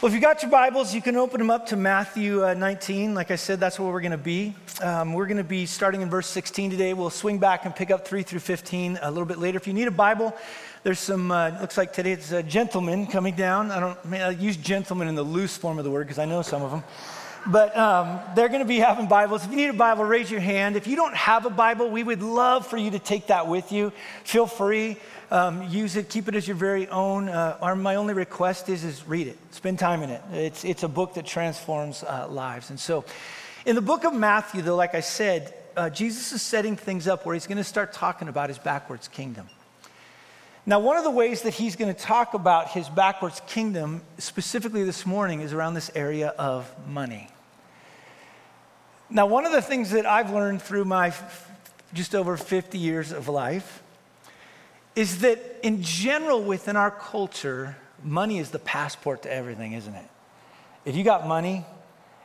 Well, if you got your Bibles, you can open them up to Matthew uh, 19. Like I said, that's where we're going to be. Um, we're going to be starting in verse 16 today. We'll swing back and pick up 3 through 15 a little bit later. If you need a Bible, there's some, uh, looks like today it's a gentleman coming down. I don't I, I use gentleman in the loose form of the word because I know some of them. But um, they're going to be having Bibles. If you need a Bible, raise your hand. If you don't have a Bible, we would love for you to take that with you. Feel free um, use it, keep it as your very own. Uh, our, my only request is, is read it, spend time in it. It's, it's a book that transforms uh, lives. And so, in the book of Matthew, though, like I said, uh, Jesus is setting things up where he's going to start talking about his backwards kingdom. Now, one of the ways that he's going to talk about his backwards kingdom, specifically this morning, is around this area of money. Now, one of the things that I've learned through my f- just over 50 years of life is that in general within our culture, money is the passport to everything, isn't it? If you got money,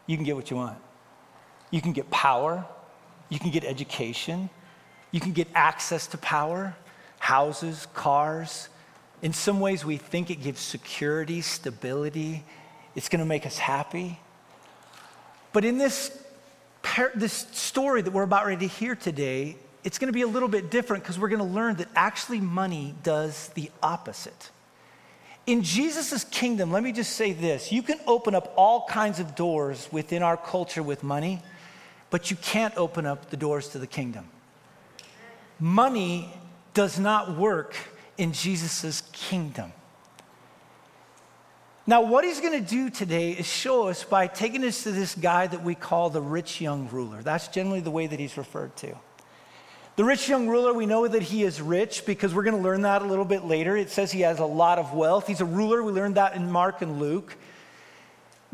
you can get what you want. You can get power, you can get education, you can get access to power, houses, cars. In some ways, we think it gives security, stability, it's to make us happy. But in this, this story that we're about ready to hear today, it's going to be a little bit different because we're going to learn that actually money does the opposite. In Jesus' kingdom, let me just say this you can open up all kinds of doors within our culture with money, but you can't open up the doors to the kingdom. Money does not work in Jesus' kingdom. Now, what he's going to do today is show us by taking us to this guy that we call the rich young ruler. That's generally the way that he's referred to. The rich young ruler, we know that he is rich because we're going to learn that a little bit later. It says he has a lot of wealth. He's a ruler. We learned that in Mark and Luke.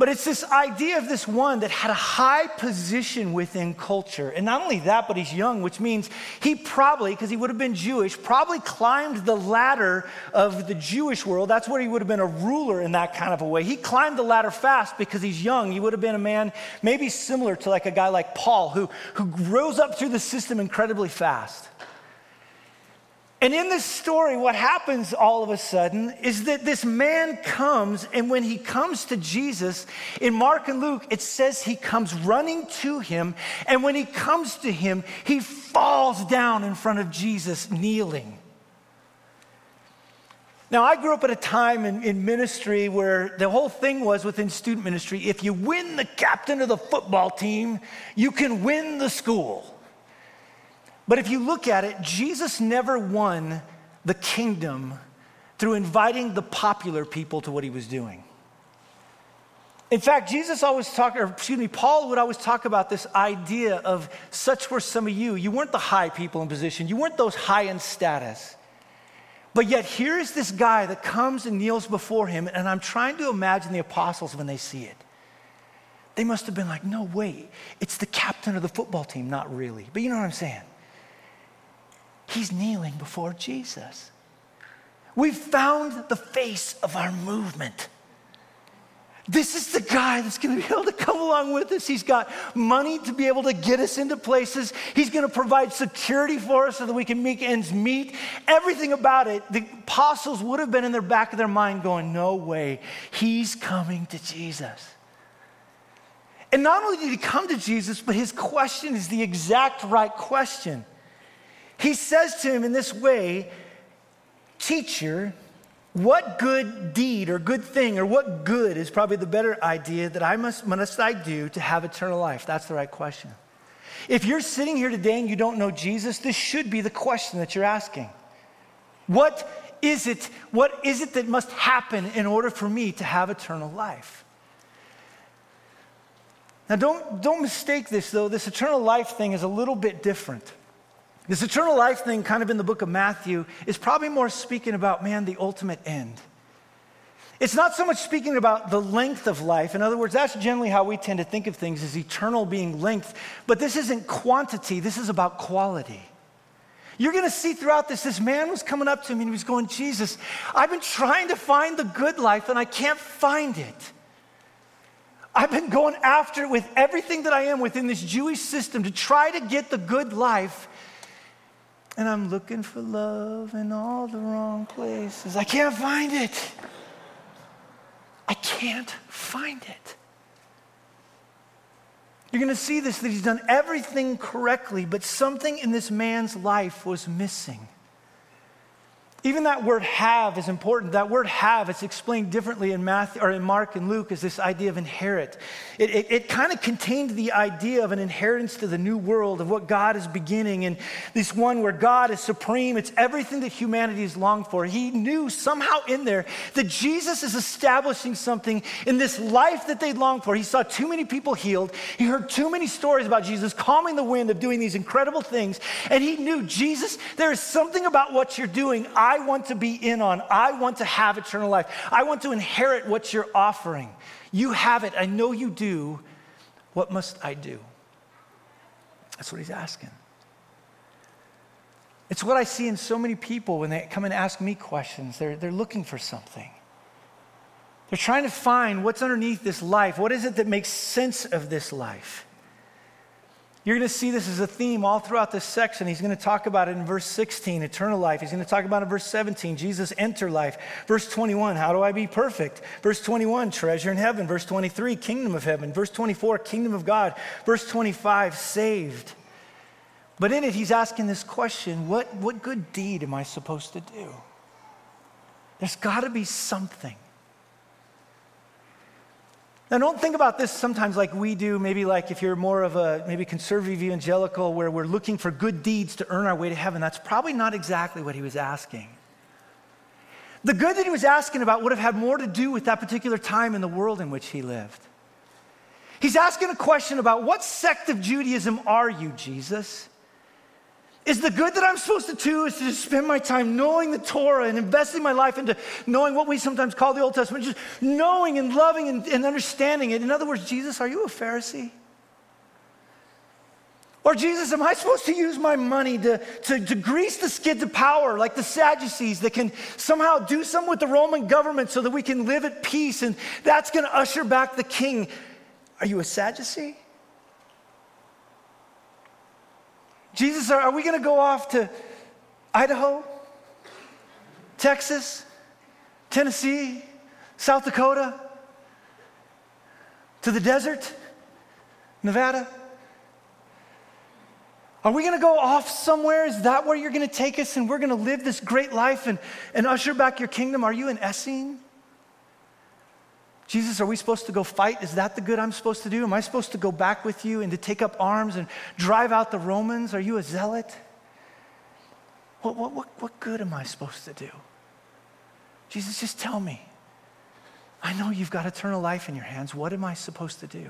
But it's this idea of this one that had a high position within culture. And not only that, but he's young, which means he probably, because he would have been Jewish, probably climbed the ladder of the Jewish world. That's where he would have been a ruler in that kind of a way. He climbed the ladder fast because he's young. He would have been a man maybe similar to like a guy like Paul, who, who rose up through the system incredibly fast. And in this story, what happens all of a sudden is that this man comes, and when he comes to Jesus, in Mark and Luke, it says he comes running to him. And when he comes to him, he falls down in front of Jesus, kneeling. Now, I grew up at a time in, in, ministry where the whole thing was within student ministry if you win the captain of the football team, you can win the school. But if you look at it, Jesus never won the kingdom through inviting the popular people to what he was doing. In fact, Jesus always talked, or excuse me, Paul would always talk about this idea of such were some of you. You weren't the high people in position, you weren't those high in status. But yet, here is this guy that comes and kneels before him, and I'm trying to imagine the apostles when they see it. They must have been like, no, wait, it's the captain of the football team, not really. But you know what I'm saying? He's kneeling before Jesus. We've found the face of our movement. This is the guy that's going to be able to come along with us. He's got money to be able to get us into places. He's going to provide security for us so that we can make ends meet. Everything about it, the apostles would have been in their back of their mind going, No way, he's coming to Jesus. And not only did he come to Jesus, but his question is the exact right question. He says to him in this way, Teacher, what good deed or good thing or what good is probably the better idea that I must, must I do to have eternal life? That's the right question. If you're sitting here today and you don't know Jesus, this should be the question that you're asking. What is it? What is it that must happen in order for me to have eternal life? Now, don't, don't mistake this, though. This eternal life thing is a little bit different. This eternal life thing, kind of in the book of Matthew, is probably more speaking about, man, the ultimate end. It's not so much speaking about the length of life. In other words, that's generally how we tend to think of things as eternal being length. But this isn't quantity, this is about quality. You're going to see throughout this, this man was coming up to me and he was going, Jesus, I've been trying to find the good life and I can't find it. I've been going after it with everything that I am within this Jewish system to try to get the good life and I'm looking for love in all the wrong places. I can't find it. I can't find it. You're going to see this that he's done everything correctly, but something in this man's life was missing. Even that word have is important. That word have, it's explained differently in Matthew or in Mark and Luke as this idea of inherit. It, it, it kind of contained the idea of an inheritance to the new world, of what God is beginning, and this one where God is supreme. It's everything that humanity has longed for. He knew somehow in there that Jesus is establishing something in this life that they longed for. He saw too many people healed. He heard too many stories about Jesus calming the wind of doing these incredible things. And he knew, Jesus, there is something about what you're doing. I want to be in on. I want to have eternal life. I want to inherit what you're offering. You have it. I know you do. What must I do? That's what he's asking. It's what I see in so many people when they come and ask me questions. They're, they're looking for something. They're trying to find what's underneath this life. What is it that makes sense of this life? You're going to see this as a theme all throughout this section. He's going to talk about it in verse 16, eternal life. He's going to talk about it in verse 17, Jesus enter life. Verse 21, how do I be perfect? Verse 21, treasure in heaven. Verse 23, kingdom of heaven. Verse 24, kingdom of God. Verse 25, saved. But in it, he's asking this question what, what good deed am I supposed to do? There's got to be something. Now, don't think about this sometimes like we do, maybe like if you're more of a maybe conservative evangelical where we're looking for good deeds to earn our way to heaven. That's probably not exactly what he was asking. The good that he was asking about would have had more to do with that particular time in the world in which he lived. He's asking a question about what sect of Judaism are you, Jesus? Is the good that I'm supposed to do is to spend my time knowing the Torah and investing my life into knowing what we sometimes call the Old Testament, just knowing and loving and, and understanding it. In other words, Jesus, are you a Pharisee? Or, Jesus, am I supposed to use my money to, to, to, grease the skids of power like the Sadducees that can somehow do something with the Roman government so that we can live at peace and that's going to usher back the king? Are you a Sadducee? Jesus, are, we going to go off to Idaho, Texas, Tennessee, South Dakota, to the desert, Nevada? Are we going to go off somewhere? Is that where you're going to take us and we're going to live this great life and, and usher back your kingdom? Are you in Essene? Jesus, are we supposed to go fight? Is that the good I'm supposed to do? Am I supposed to go back with you and to take up arms and drive out the Romans? Are you a zealot? What, what, what, what good am I supposed to do? Jesus, just tell me. I know you've got eternal life in your hands. What am I supposed to do?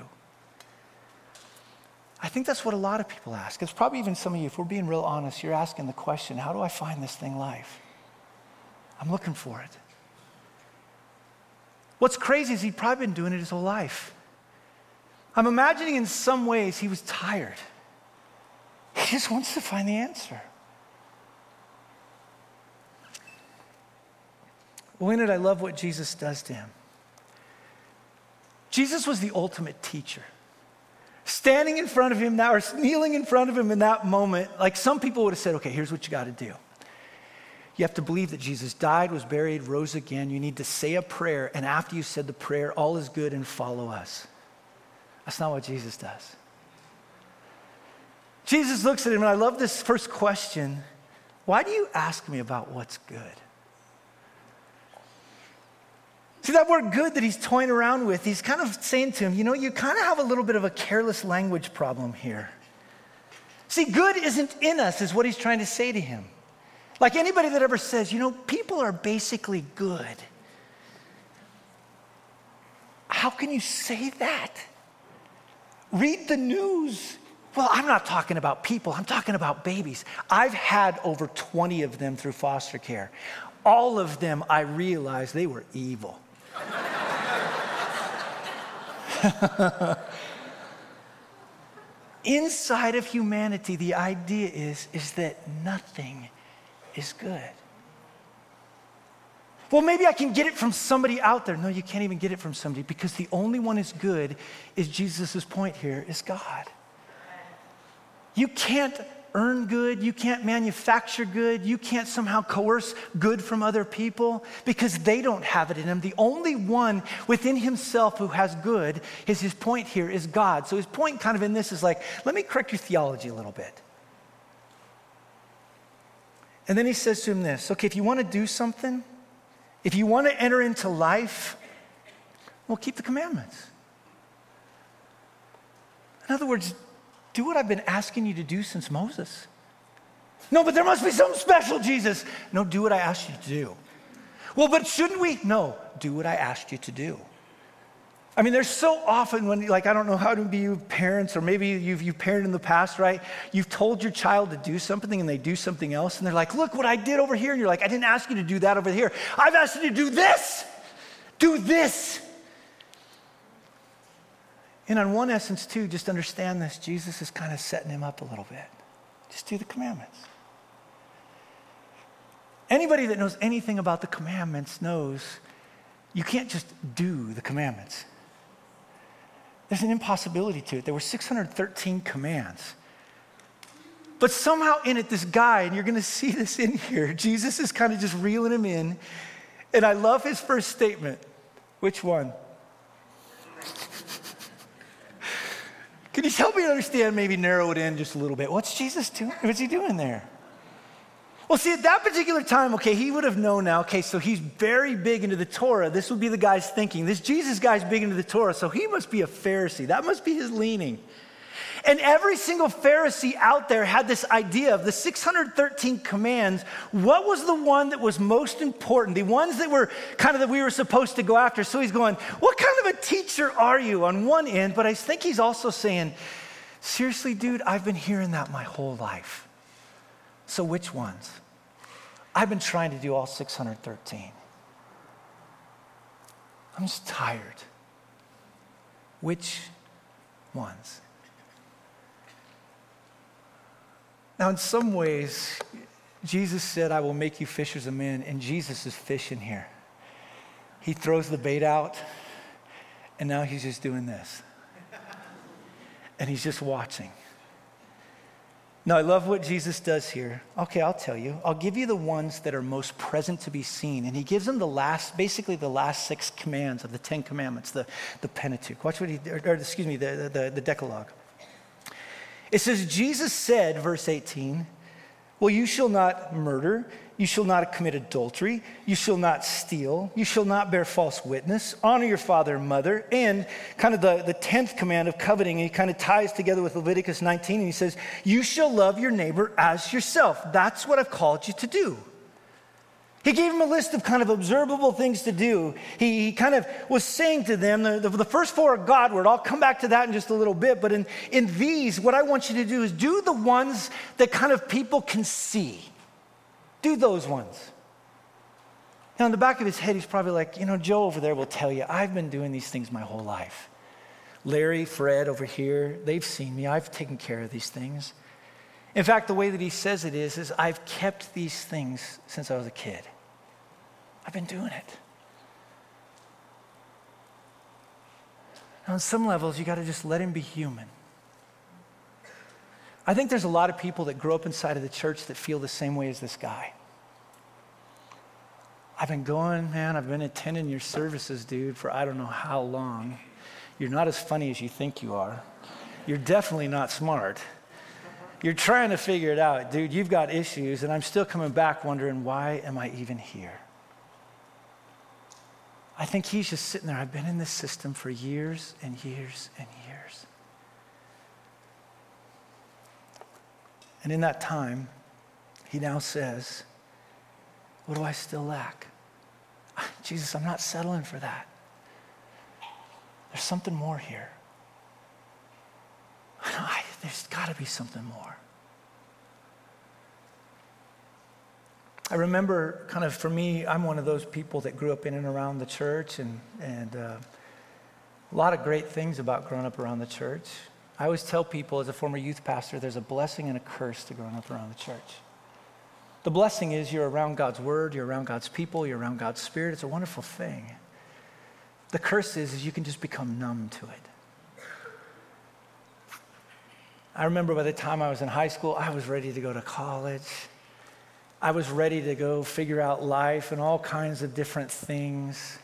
I think that's what a lot of people ask. It's probably even some of you, if we're being real honest, you're asking the question how do I find this thing life? I'm looking for it. What's crazy is he'd probably been doing it his whole life. I'm imagining in some ways he was tired. He just wants to find the answer. Well, in it, I love what Jesus does to him. Jesus was the ultimate teacher. Standing in front of him now, or kneeling in front of him in that moment, like some people would have said, okay, here's what you got to do. You have to believe that Jesus died, was buried, rose again. You need to say a prayer, and after you said the prayer, all is good and follow us. That's not what Jesus does. Jesus looks at him, and I love this first question Why do you ask me about what's good? See, that word good that he's toying around with, he's kind of saying to him, you know, you kind of have a little bit of a careless language problem here. See, good isn't in us, is what he's trying to say to him. Like anybody that ever says, you know, people are basically good. How can you say that? Read the news. Well, I'm not talking about people, I'm talking about babies. I've had over 20 of them through foster care. All of them, I realized they were evil. Inside of humanity, the idea is, is that nothing is good. Well, maybe I can get it from somebody out there. No, you can't even get it from somebody because the only one is good is Jesus' point here is God. You can't earn good, you can't manufacture good, you can't somehow coerce good from other people because they don't have it in him. The only one within himself who has good is his point here is God. So his point kind of in this is like, let me correct your theology a little bit. And then he says to him this okay, if you want to do something, if you want to enter into life, well, keep the commandments. In other words, do what I've been asking you to do since Moses. No, but there must be something special, Jesus. No, do what I asked you to do. Well, but shouldn't we? No, do what I asked you to do. I mean, there's so often when, like, I don't know how to be you parents, or maybe you've you parent in the past, right? You've told your child to do something and they do something else, and they're like, look what I did over here. And you're like, I didn't ask you to do that over here. I've asked you to do this. Do this. And on one essence, too, just understand this Jesus is kind of setting him up a little bit. Just do the commandments. Anybody that knows anything about the commandments knows you can't just do the commandments. There's an impossibility to it. There were 613 commands. But somehow in it, this guy, and you're going to see this in here, Jesus is kind of just reeling him in. And I love his first statement. Which one? Can you help me understand, maybe narrow it in just a little bit? What's Jesus doing? What's he doing there? Well, see, at that particular time, okay, he would have known now, okay, so he's very big into the Torah. This would be the guy's thinking. This Jesus guy's big into the Torah, so he must be a Pharisee. That must be his leaning. And every single Pharisee out there had this idea of the 613 commands. What was the one that was most important? The ones that were kind of that we were supposed to go after. So he's going, What kind of a teacher are you on one end? But I think he's also saying, Seriously, dude, I've been hearing that my whole life. So which ones? I've been trying to do all 613. I'm just tired. Which ones? Now, in some ways, Jesus said, I will make you fishers of men, and Jesus is fishing here. He throws the bait out, and now he's just doing this. And he's just watching. Now, I love what Jesus does here. Okay, I'll tell you. I'll give you the ones that are most present to be seen. And he gives them the last, basically the last six commands of the Ten Commandments, the, the Pentateuch. Watch what he, or, or excuse me, the, the, the Decalogue. It says, Jesus said, verse 18, Well, you shall not murder, you shall not commit adultery, you shall not steal, you shall not bear false witness, honor your father and mother, and kind of the, the 10th command of coveting, and he kind of ties together with Leviticus 19, and he says, You shall love your neighbor as yourself. That's what I've called you to do. He gave them a list of kind of observable things to do. He, he kind of was saying to them, the, the, the, first four are Godward. I'll come back to that in just a little bit. But in, in these, what I want you to do is do the ones that kind of people can see. Do those ones. Now, in the back of his head, he's probably like, you know, Joe over there will tell you, I've been doing these things my whole life. Larry, Fred over here, they've seen me. I've taken care of these things. In fact, the way that he says it is, is I've kept these things since I was a kid. I've been doing it. Now, on some levels, you got to just let him be human. I think there's a lot of people that grow up inside of the church that feel the same way as this guy. I've been going, man, I've been attending your services, dude, for I don't know how long. You're not as funny as you think you are. You're definitely not smart. You're trying to figure it out, dude. You've got issues, and I'm still coming back wondering, why am I even here? I think he's just sitting there. I've been in this system for years and years and years. And in that time, he now says, What do I still lack? Jesus, I'm not settling for that. There's something more here. I, there's got to be something more. I remember, kind of for me, I'm one of those people that grew up in and around the church, and, and uh, a lot of great things about growing up around the church. I always tell people, as a former youth pastor, there's a blessing and a curse to growing up around the church. The blessing is you're around God's word, you're around God's people, you're around God's spirit. It's a wonderful thing. The curse is, is you can just become numb to it. I remember by the time I was in high school, I was ready to go to college. I was ready to go figure out life and all kinds of different things.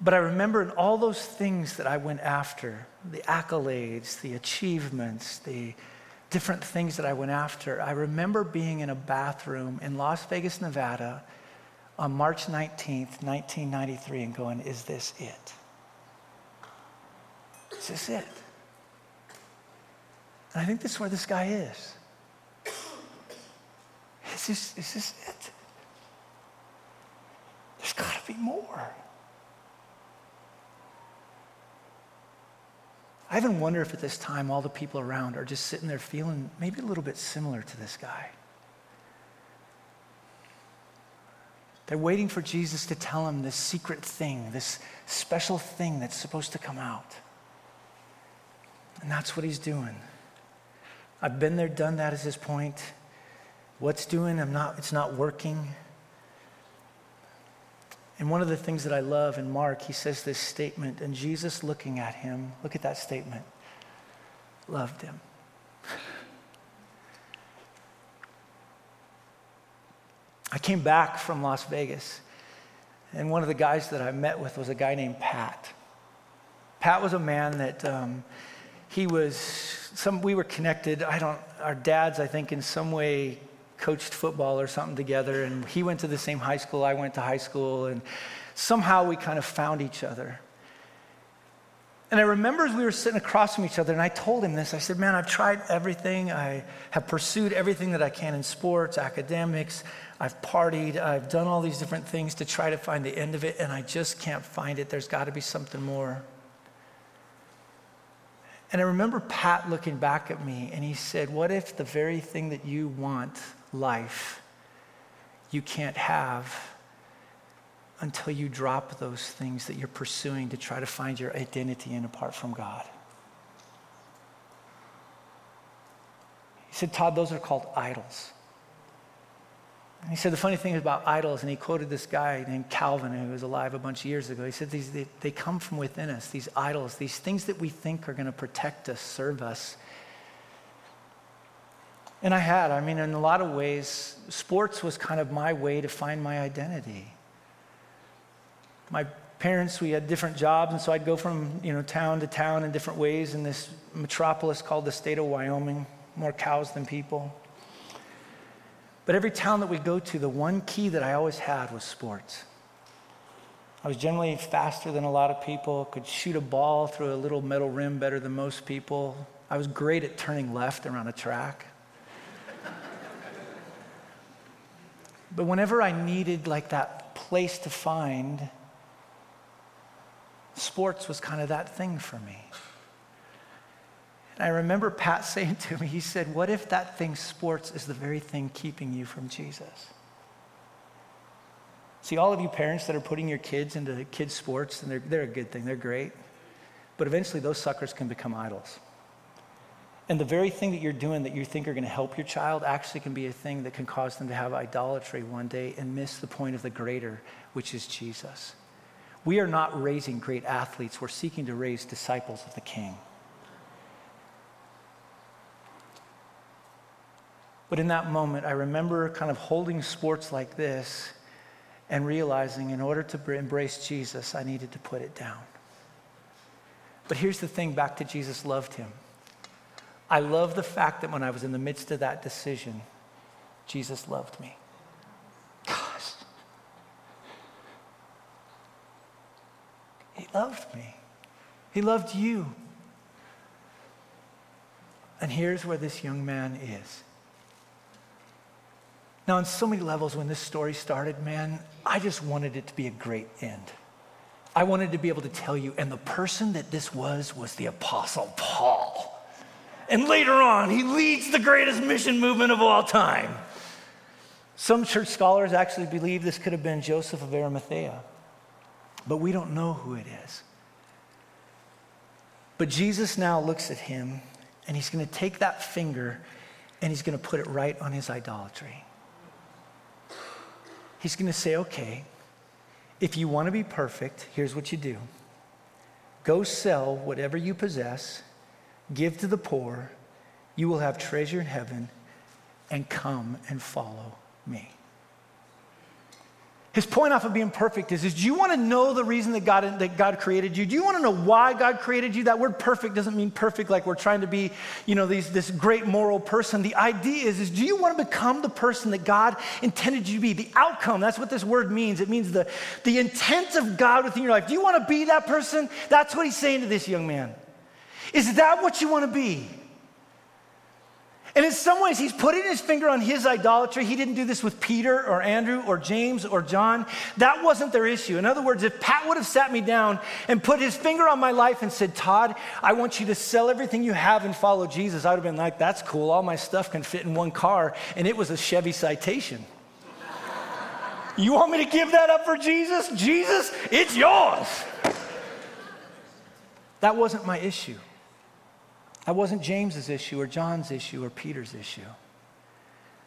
But I remember in all those things that I went after the accolades, the achievements, the different things that I went after I remember being in a bathroom in Las Vegas, Nevada on March 19th, 1993, and going, Is this it? Is this it? And I think this is where this guy is. Is this, is this it? There's got to be more. I even wonder if at this time all the people around are just sitting there feeling maybe a little bit similar to this guy. They're waiting for Jesus to tell them this secret thing, this special thing that's supposed to come out. And that's what he's doing. I've been there, done that, is his point. What's doing? I'm not, it's not working. And one of the things that I love in Mark, he says this statement, and Jesus looking at him, look at that statement, loved him. I came back from Las Vegas, and one of the guys that I met with was a guy named Pat. Pat was a man that um, he was, some, we were connected. I don't, our dads, I think, in some way coached football or something together, and he went to the same high school, I went to high school, and somehow we kind of found each other. And I remember as we were sitting across from each other, and I told him this I said, Man, I've tried everything. I have pursued everything that I can in sports, academics. I've partied. I've done all these different things to try to find the end of it, and I just can't find it. There's got to be something more. And I remember Pat looking back at me, and he said, What if the very thing that you want, life, you can't have until you drop those things that you're pursuing to try to find your identity in apart from God. He said, Todd, those are called idols. And he said the funny thing about idols, and he quoted this guy named Calvin who was alive a bunch of years ago. He said these they, they come from within us, these idols, these things that we think are going to protect us, serve us. And I had, I mean, in a lot of ways, sports was kind of my way to find my identity my parents, we had different jobs, and so I'd go from you know town to town in different ways in this metropolis called the state of Wyoming. More cows than people. But every town that we go to, the one key that I always had was sports. I was generally faster than a lot of people, could shoot a ball through a little metal rim better than most people. I was great at turning left around a track. But whenever I needed like that place to find sports was kind of that thing for me. And I remember Pat saying to me, he said, What if that thing, sports, is the very thing keeping you from Jesus? See, all of you parents that are putting your kids into kids' sports, and they're, they're a good thing, they're great. But eventually, those suckers can become idols. And the very thing that you're doing that you think are going to help your child actually can be a thing that can cause them to have idolatry one day and miss the point of the greater, which is Jesus. We are not raising great athletes, we're seeking to raise disciples of the King. But in that moment, I remember kind of holding sports like this and realizing in order to embrace Jesus, I needed to put it down. But here's the thing back to Jesus loved him. I love the fact that when I was in the midst of that decision, Jesus loved me. He loved me. He loved you. And here's where this young man is. Now, on so many levels, when this story started, man, I just wanted it to be a great end. I wanted to be able to tell you, and the person that this was was the Apostle Paul. And later on, he leads the greatest mission movement of all time. Some church scholars actually believe this could have been Joseph of Arimathea but we don't know who it is. But Jesus now looks at him and he's going to take that finger and he's going to put it right on his idolatry. He's going to say, okay, if you want to be perfect, here's what you do go sell whatever you possess, give to the poor, you will have treasure in heaven, and come and follow me. His point off of being perfect is, is do you want to know the reason that God, that God created you? Do you want to know why God created you? That word perfect doesn't mean perfect like we're trying to be, you know, these, this great moral person. The idea is, is do you want to become the person that God intended you to be? The outcome, that's what this word means. It means the, the intent of God within your life. Do you want to be that person? That's what he's saying to this young man. Is that what you want to be? And in some ways, he's putting his finger on his idolatry. He didn't do this with Peter or Andrew or James or John. That wasn't their issue. In other words, if Pat would have sat me down and put his finger on my life and said, Todd, I want you to sell everything you have and follow Jesus, I would have been like, that's cool. All my stuff can fit in one car. And it was a Chevy Citation. you want me to give that up for Jesus? Jesus, it's yours. That wasn't my issue. That wasn't James's issue or John's issue or Peter's issue.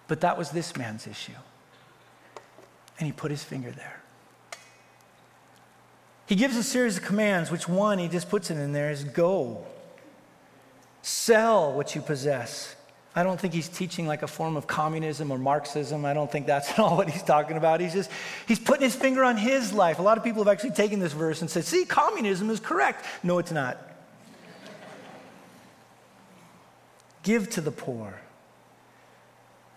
But that was this man's issue. And he put his finger there. He gives a series of commands, which one he just puts it in there is go. Sell what you possess. I don't think he's teaching like a form of communism or Marxism. I don't think that's at all what he's talking about. He's just, he's putting his finger on his life. A lot of people have actually taken this verse and said, see, communism is correct. No, it's not. Give to the poor.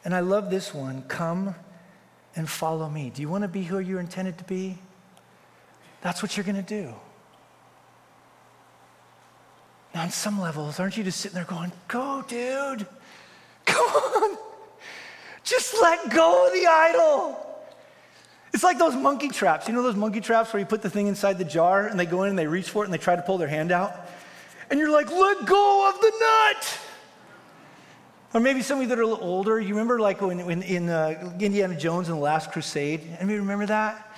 And I love this one come and follow me. Do you want to be who you're intended to be? That's what you're going to do. Now, on some levels, aren't you just sitting there going, Go, dude, come on, just let go of the idol. It's like those monkey traps. You know those monkey traps where you put the thing inside the jar and they go in and they reach for it and they try to pull their hand out? And you're like, Let go of the nut. Or maybe some of you that are a little older, you remember like when, when in uh, Indiana Jones and the Last Crusade? Anybody remember that?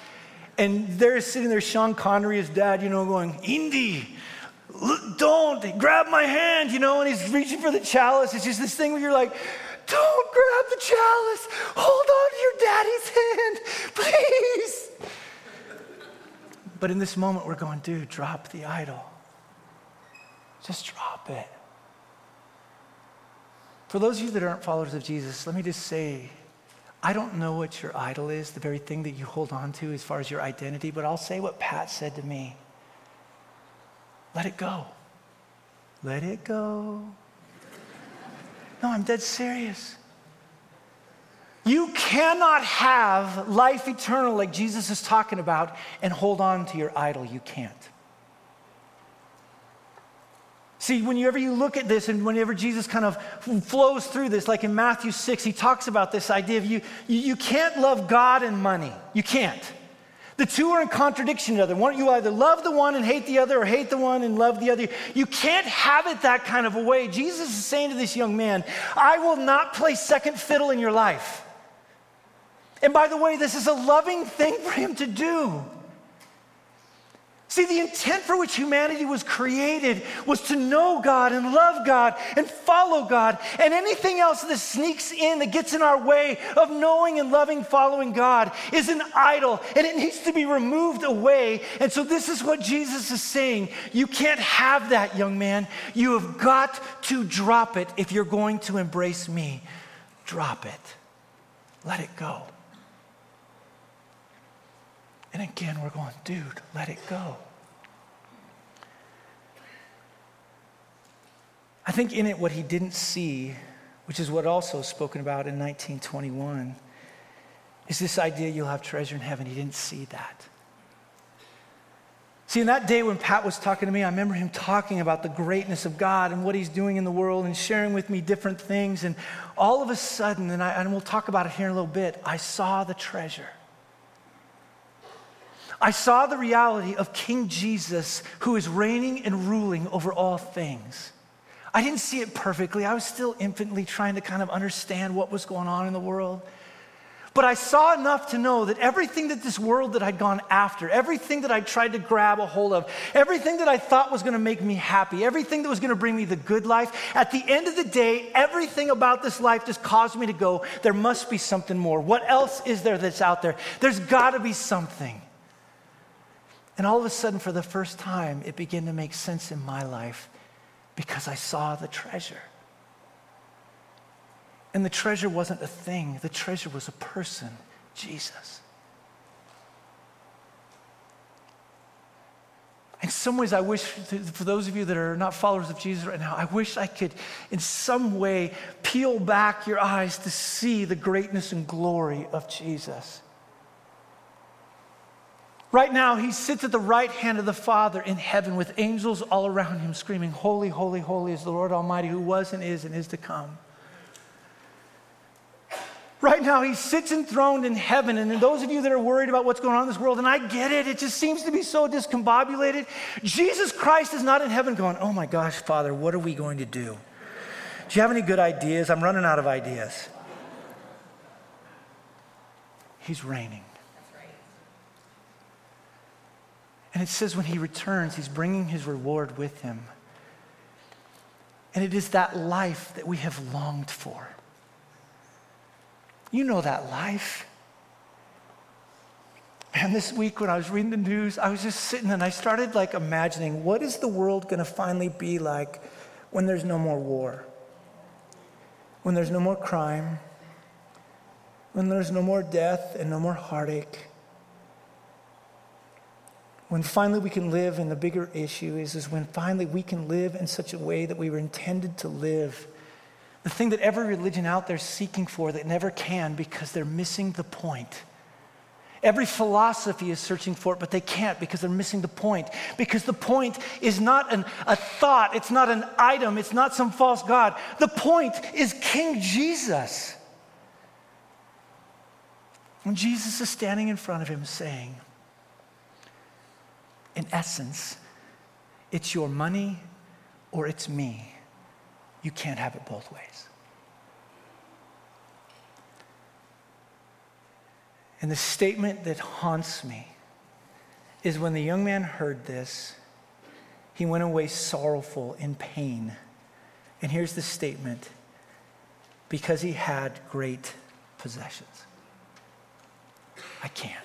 And they're sitting there, Sean Connery, his dad, you know, going, Indy, don't grab my hand, you know, and he's reaching for the chalice. It's just this thing where you're like, don't grab the chalice. Hold on to your daddy's hand, please. But in this moment, we're going, dude, drop the idol. Just drop it. For those of you that aren't followers of Jesus, let me just say, I don't know what your idol is, the very thing that you hold on to as far as your identity, but I'll say what Pat said to me. Let it go. Let it go. No, I'm dead serious. You cannot have life eternal like Jesus is talking about and hold on to your idol. You can't. See, whenever you look at this and whenever Jesus kind of flows through this, like in Matthew 6, he talks about this idea of you, you, can't love God and money. You can't. The two are in contradiction to each other. You either love the one and hate the other, or hate the one and love the other. You can't have it that kind of a way. Jesus is saying to this young man, I will not play second fiddle in your life. And by the way, this is a loving thing for him to do. See, the intent for which humanity was created was to know God and love God and follow God. And anything else that sneaks in that gets in our way of knowing and loving, following God is an idol and it needs to be removed away. And so, this is what Jesus is saying. You can't have that, young man. You have got to drop it if you're going to embrace me. Drop it, let it go. And again, we're going, dude, let it go. I think in it, what he didn't see, which is what also spoken about in 1921, is this idea you'll have treasure in heaven. He didn't see that. See, in that day when Pat was talking to me, I remember him talking about the greatness of God and what he's doing in the world and sharing with me different things. And all of a sudden, and, I, and we'll talk about it here in a little bit, I saw the treasure. I saw the reality of King Jesus who is reigning and ruling over all things. I didn't see it perfectly. I was still infinitely trying to kind of understand what was going on in the world. But I saw enough to know that everything that this world that I'd gone after, everything that I tried to grab a hold of, everything that I thought was going to make me happy, everything that was going to bring me the good life, at the end of the day, everything about this life just caused me to go, there must be something more. What else is there that's out there? There's got to be something. And all of a sudden, for the first time, it began to make sense in my life because I saw the treasure. And the treasure wasn't a thing, the treasure was a person, Jesus. In some ways, I wish, for those of you that are not followers of Jesus right now, I wish I could, in some way, peel back your eyes to see the greatness and glory of Jesus. Right now, he sits at the right hand of the Father in heaven with angels all around him, screaming, Holy, holy, holy is the Lord Almighty, who was and is and is to come. Right now, he sits enthroned in heaven. And those of you that are worried about what's going on in this world, and I get it, it just seems to be so discombobulated. Jesus Christ is not in heaven going, Oh my gosh, Father, what are we going to do? Do you have any good ideas? I'm running out of ideas. He's reigning. And it says when he returns, he's bringing his reward with him. And it is that life that we have longed for. You know that life. And this week when I was reading the news, I was just sitting and I started like imagining what is the world going to finally be like when there's no more war? When there's no more crime? When there's no more death and no more heartache? When finally we can live, and the bigger issue is, is when finally we can live in such a way that we were intended to live the thing that every religion out there is seeking for that never can because they're missing the point. Every philosophy is searching for it, but they can't because they're missing the point. Because the point is not an, a thought, it's not an item, it's not some false God. The point is King Jesus. When Jesus is standing in front of him saying, in essence, it's your money or it's me. You can't have it both ways. And the statement that haunts me is when the young man heard this, he went away sorrowful in pain. And here's the statement because he had great possessions. I can't.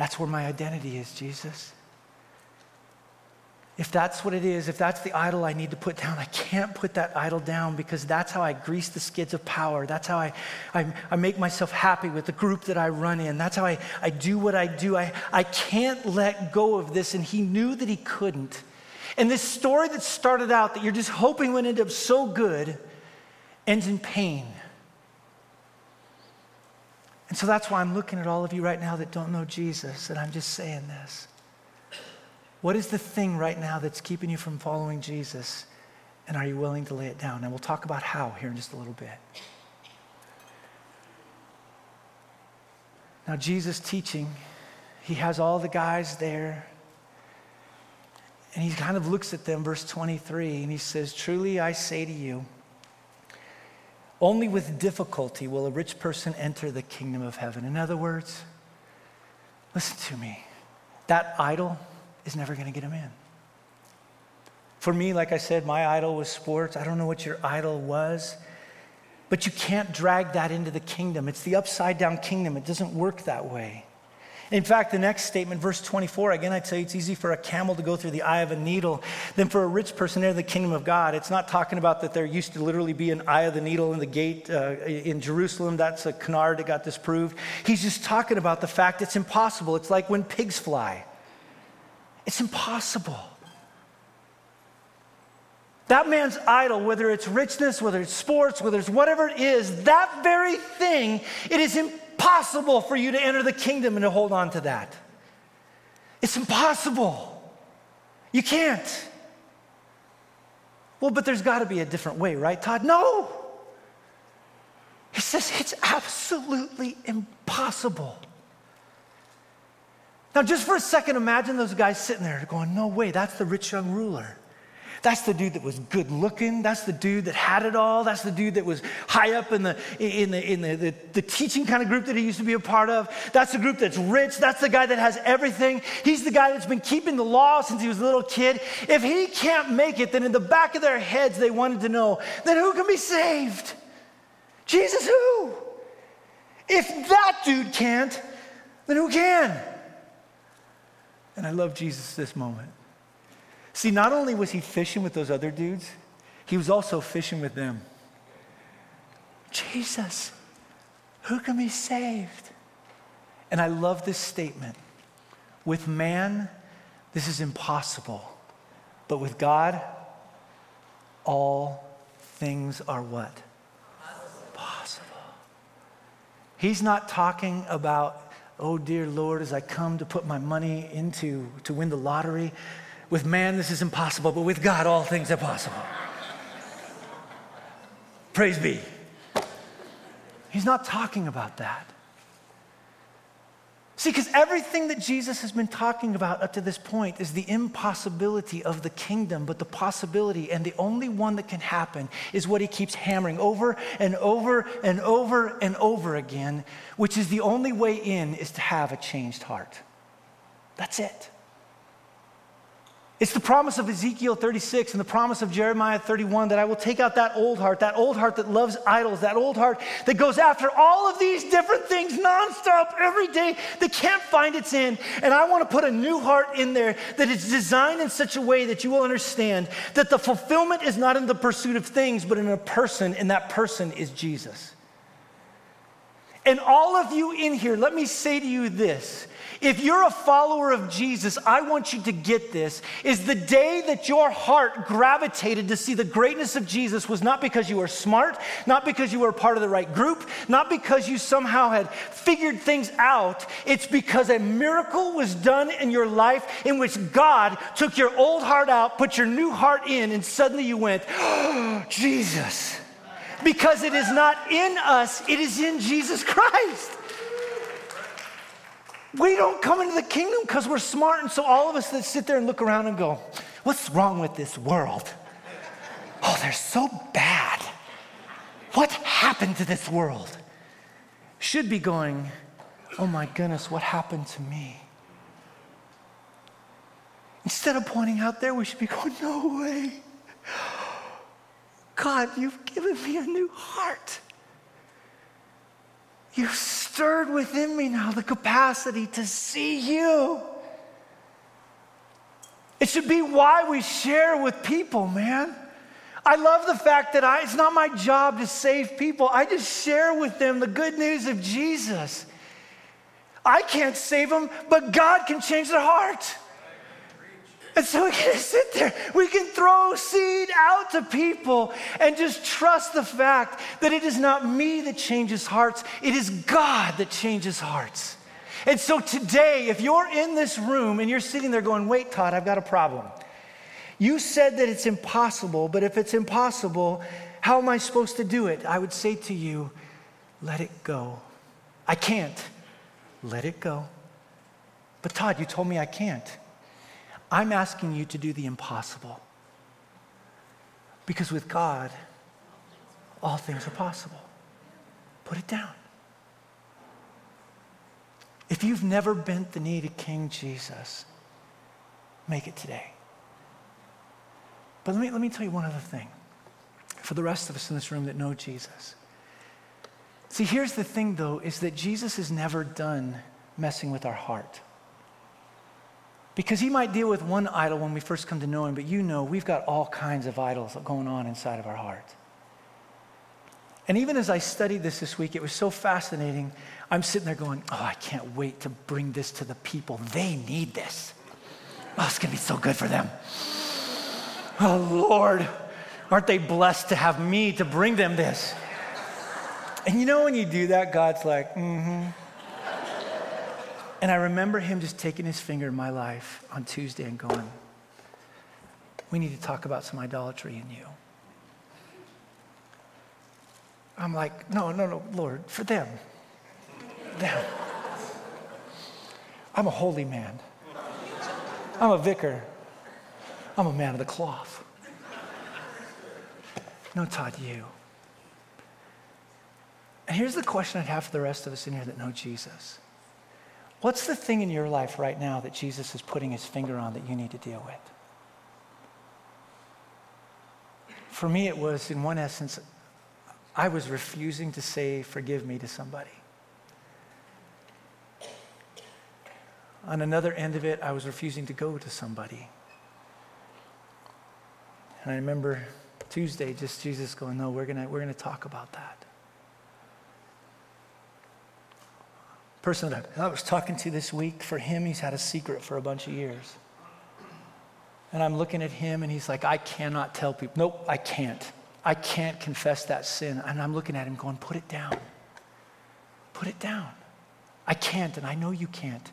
That's where my identity is, Jesus if that's what it is, if that's the idol I need to put down, I can't put that idol down because that's how I grease the skids of power. That's how I, I, I, make myself happy with the group that I run in. That's how I, I do what I do. I, I can't let go of this. And he knew that he couldn't. And this story that started out that you're just hoping would end up so good ends in pain. And so that's why I'm looking at all of you right now that don't know Jesus, and I'm just saying this. What is the thing right now that's keeping you from following Jesus? And are you willing to lay it down? And we'll talk about how here in just a little bit. Now, Jesus teaching, he has all the guys there. And he kind of looks at them, verse 23, and he says, Truly I say to you, only with difficulty will a rich person enter the kingdom of heaven. In other words, listen to me. That idol, is never going to get him in. For me, like I said, my idol was sports. I don't know what your idol was, but you can't drag that into the kingdom. It's the upside down kingdom, it doesn't work that way. In fact, the next statement, verse 24, again, I tell you, it's easy for a camel to go through the eye of a needle than for a rich person enter the kingdom of God. It's not talking about that there used to literally be an eye of the needle in the gate uh, in Jerusalem. That's a canard that got disproved. He's just talking about the fact it's impossible. It's like when pigs fly. It's impossible. That man's idol, whether it's richness, whether it's sports, whether it's whatever it is, that very thing, it is impossible for you to enter the kingdom and to hold on to that. It's impossible. You can't. Well, but there's got to be a different way, right, Todd? No. He says it's absolutely impossible. Now, just for a second, imagine those guys sitting there going, No way, that's the rich young ruler. That's the dude that was good looking. That's the dude that had it all. That's the dude that was high up in the, in the, in the, the, the, teaching kind of group that he used to be a part of. That's the group that's rich. That's the guy that has everything. He's the guy that's been keeping the law since he was a little kid. If he can't make it, then in the back of their heads, they wanted to know, then who can be saved? Jesus, who? If that dude can't, then who can? And I love Jesus this moment. See, not only was he fishing with those other dudes, he was also fishing with them. Jesus, who can be saved? And I love this statement. With man, this is impossible. But with God, all things are what? Possible. He's not talking about, oh dear Lord, as I come to put my money into to win the lottery. With man, this is impossible, but with God, all things are possible. Praise be. He's not talking about that. See, because everything that Jesus has been talking about up to this point is the impossibility of the kingdom, but the possibility, and the only one that can happen is what he keeps hammering over and over and over and over again, which is the only way in is to have a changed heart. That's it. It's the promise of Ezekiel 36 and the promise of Jeremiah 31 that I will take out that old heart, that old heart that loves idols, that old heart that goes after all of these different things nonstop every day that can't find its end. And I want to put a new heart in there that is designed in such a way that you will understand that the fulfillment is not in the pursuit of things, but in a person, and that person is Jesus. And all of you in here, let me say to you this if you're a follower of Jesus, I want you to get this is the day that your heart gravitated to see the greatness of Jesus was not because you were smart, not because you were part of the right group, not because you somehow had figured things out. It's because a miracle was done in your life in which God took your old heart out, put your new heart in, and suddenly you went, oh, Jesus. Because it is not in us, it is in Jesus Christ. We don't come into the kingdom because we're smart. And so all of us that sit there and look around and go, What's wrong with this world? Oh, they're so bad. What happened to this world? Should be going, Oh my goodness, what happened to me? Instead of pointing out there, we should be going, No way. God, you've given me a new heart. You've stirred within me now the capacity to see you. It should be why we share with people, man. I love the fact that I, it's not my job to save people. I just share with them the good news of Jesus. I can't save them, but God can change their heart. And so we can sit there, we can throw seed out to people and just trust the fact that it is not me that changes hearts, it is God that changes hearts. And so today, if you're in this room and you're sitting there going, wait, Todd, I've got a problem. You said that it's impossible, but if it's impossible, how am I supposed to do it? I would say to you, let it go. I can't. Let it go. But Todd, you told me I can't. I'm asking you to do the impossible. Because with God, all things are possible. Put it down. If you've never bent the knee to King Jesus, make it today. But let me, let me tell you one other thing for the rest of us in this room that know Jesus. See, here's the thing though, is that Jesus is never done messing with our heart. Because he might deal with one idol when we first come to know him, but you know we've got all kinds of idols going on inside of our heart. And even as I studied this this week, it was so fascinating. I'm sitting there going, oh, I can't wait to bring this to the people. They need this. Oh, it's going to be so good for them. Oh, Lord, aren't they blessed to have me to bring them this? And you know, when you do that, God's like, mm hmm. And I remember him just taking his finger in my life on Tuesday and going, We need to talk about some idolatry in you. I'm like, No, no, no, Lord, for them. Them. I'm a holy man. I'm a vicar. I'm a man of the cloth. No, Todd, you. And here's the question I'd have for the rest of us in here that know Jesus. What's the thing in your life right now that Jesus is putting his finger on that you need to deal with? For me, it was, in one essence, I was refusing to say, forgive me to somebody. On another end of it, I was refusing to go to somebody. And I remember Tuesday, just Jesus going, No, we're going we're going to talk about that. Person that I was talking to this week, for him, he's had a secret for a bunch of years. And I'm looking at him and he's like, I cannot tell people. Nope, I can't. I can't confess that sin. And I'm looking at him going, Put it down. Put it down. I can't, and I know you can't.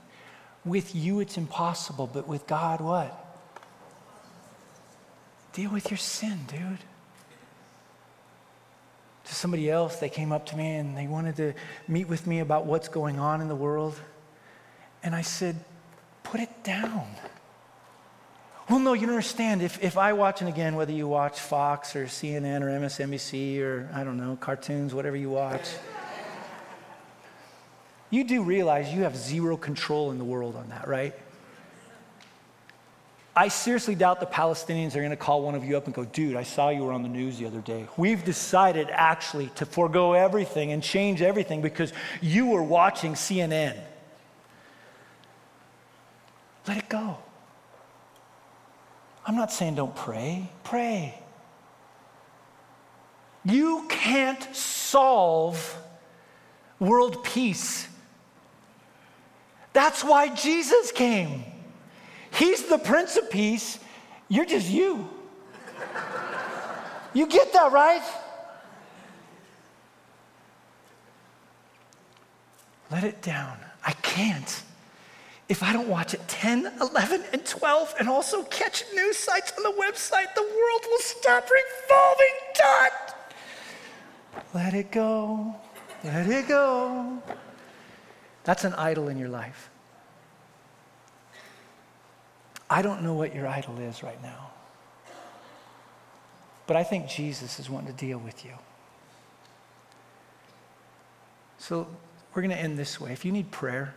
With you, it's impossible, but with God, what? Deal with your sin, dude. Somebody else, they came up to me and they wanted to meet with me about what's going on in the world. And I said, put it down. Well, no, you don't understand. If, if I watch, and again, whether you watch Fox or CNN or MSNBC or, I don't know, cartoons, whatever you watch, you do realize you have zero control in the world on that, right? I seriously doubt the Palestinians are going to call one of you up and go, dude, I saw you were on the news the other day. We've decided actually to forego everything and change everything because you were watching CNN. Let it go. I'm not saying don't pray, pray. You can't solve world peace. That's why Jesus came. He's the Prince of Peace. You're just you. You get that, right? Let it down. I can't if I don't watch at 10, 11, and 12 and also catch news sites on the website, the world will stop revolving. Dot. Let it go. Let it go. That's an idol in your life. I don't know what your idol is right now. But I think Jesus is wanting to deal with you. So we're going to end this way. If you need prayer,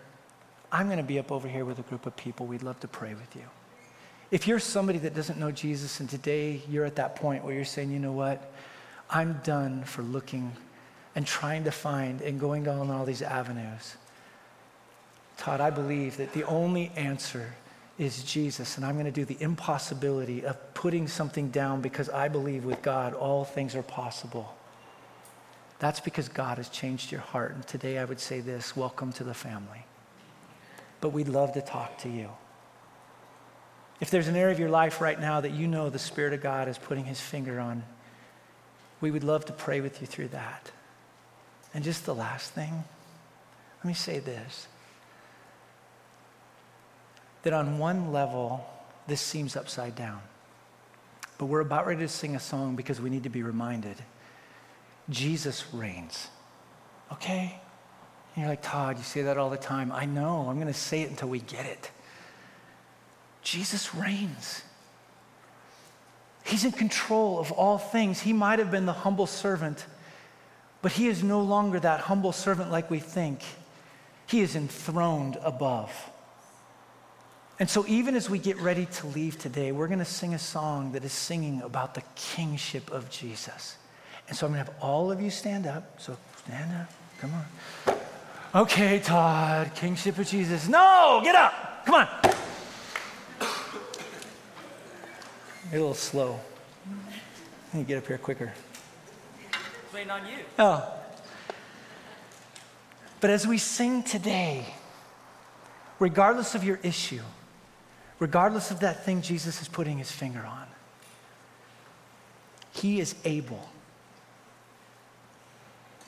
I'm going to be up over here with a group of people. We'd love to pray with you. If you're somebody that doesn't know Jesus and today you're at that point where you're saying, you know what, I'm done for looking and trying to find and going down all these avenues. Todd, I believe that the only answer is Jesus, and I'm going to do the impossibility of putting something down because I believe with God all things are possible. That's because God has changed your heart. And today I would say this welcome to the family but we'd love to talk to you. If there's an area of your life right now that you know the Spirit of God is putting his finger on, we would love to pray with you through that. And just the last thing, let me say this that on one level, this seems upside down. But we're about ready to sing a song because we need to be reminded Jesus reigns. Okay? And you're like, Todd, you say that all the time. I know. I'm going to say it until we get it. Jesus reigns. He's in control of all things. He might have been the humble servant, but he is no longer that humble servant like we think. He is enthroned above. And so, even as we get ready to leave today, we're going to sing a song that is singing about the kingship of Jesus. And so, I'm going to have all of you stand up. So, stand up. Come on. Okay, Todd, kingship of Jesus. No, get up. Come on. You're a little slow. To get up here quicker. Waiting on you. Oh. But as we sing today, regardless of your issue, regardless of that thing Jesus is putting his finger on, he is able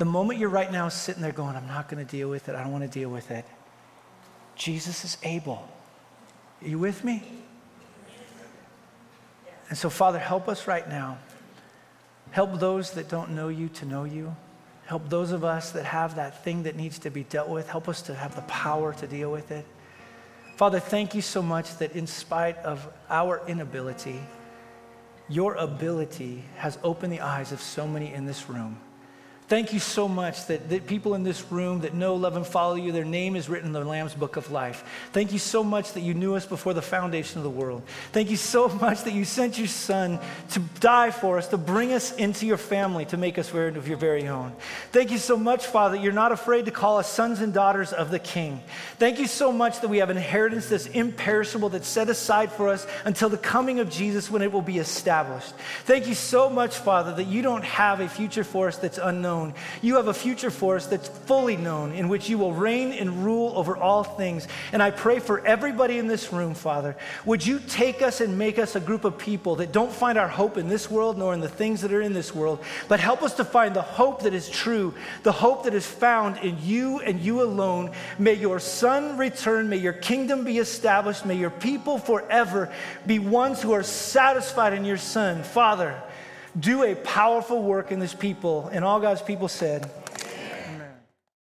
the moment you're right now sitting there going, I'm not going to deal with it, I don't want to deal with it, Jesus is able. Are you with me? And so, Father, help us right now. Help those that don't know you to know you. Help those of us that have that thing that needs to be dealt with. Help us to have the power to deal with it. Father, thank you so much that in spite of our inability, your ability has opened the eyes of so many in this room Thank you so much that, that people in this room that know, love, and follow you, their name is written in the Lamb's Book of Life. Thank you so much that you knew us before the foundation of the world. Thank you so much that you sent your Son to die for us, to bring us into your family, to make us of your very own. Thank you so much, Father, you're not afraid to call us sons and daughters of the King. Thank you so much that we have inheritance that's imperishable, that's set aside for us until the coming of Jesus when it will be established. Thank you so much, Father, that you don't have a future for us that's unknown known. You have a future for us that's fully known, in which you will reign and rule over all things. And I pray for everybody in this room, Father, would you take us and make us a group of people that don't find our hope in this world nor in the things that are in this world, but help us to find the hope that is true, the hope that is found in you and you alone. May your Son return, may your kingdom be established, may your people forever be ones who are satisfied in your Son. Father, do a powerful work in this people. And all God's people said,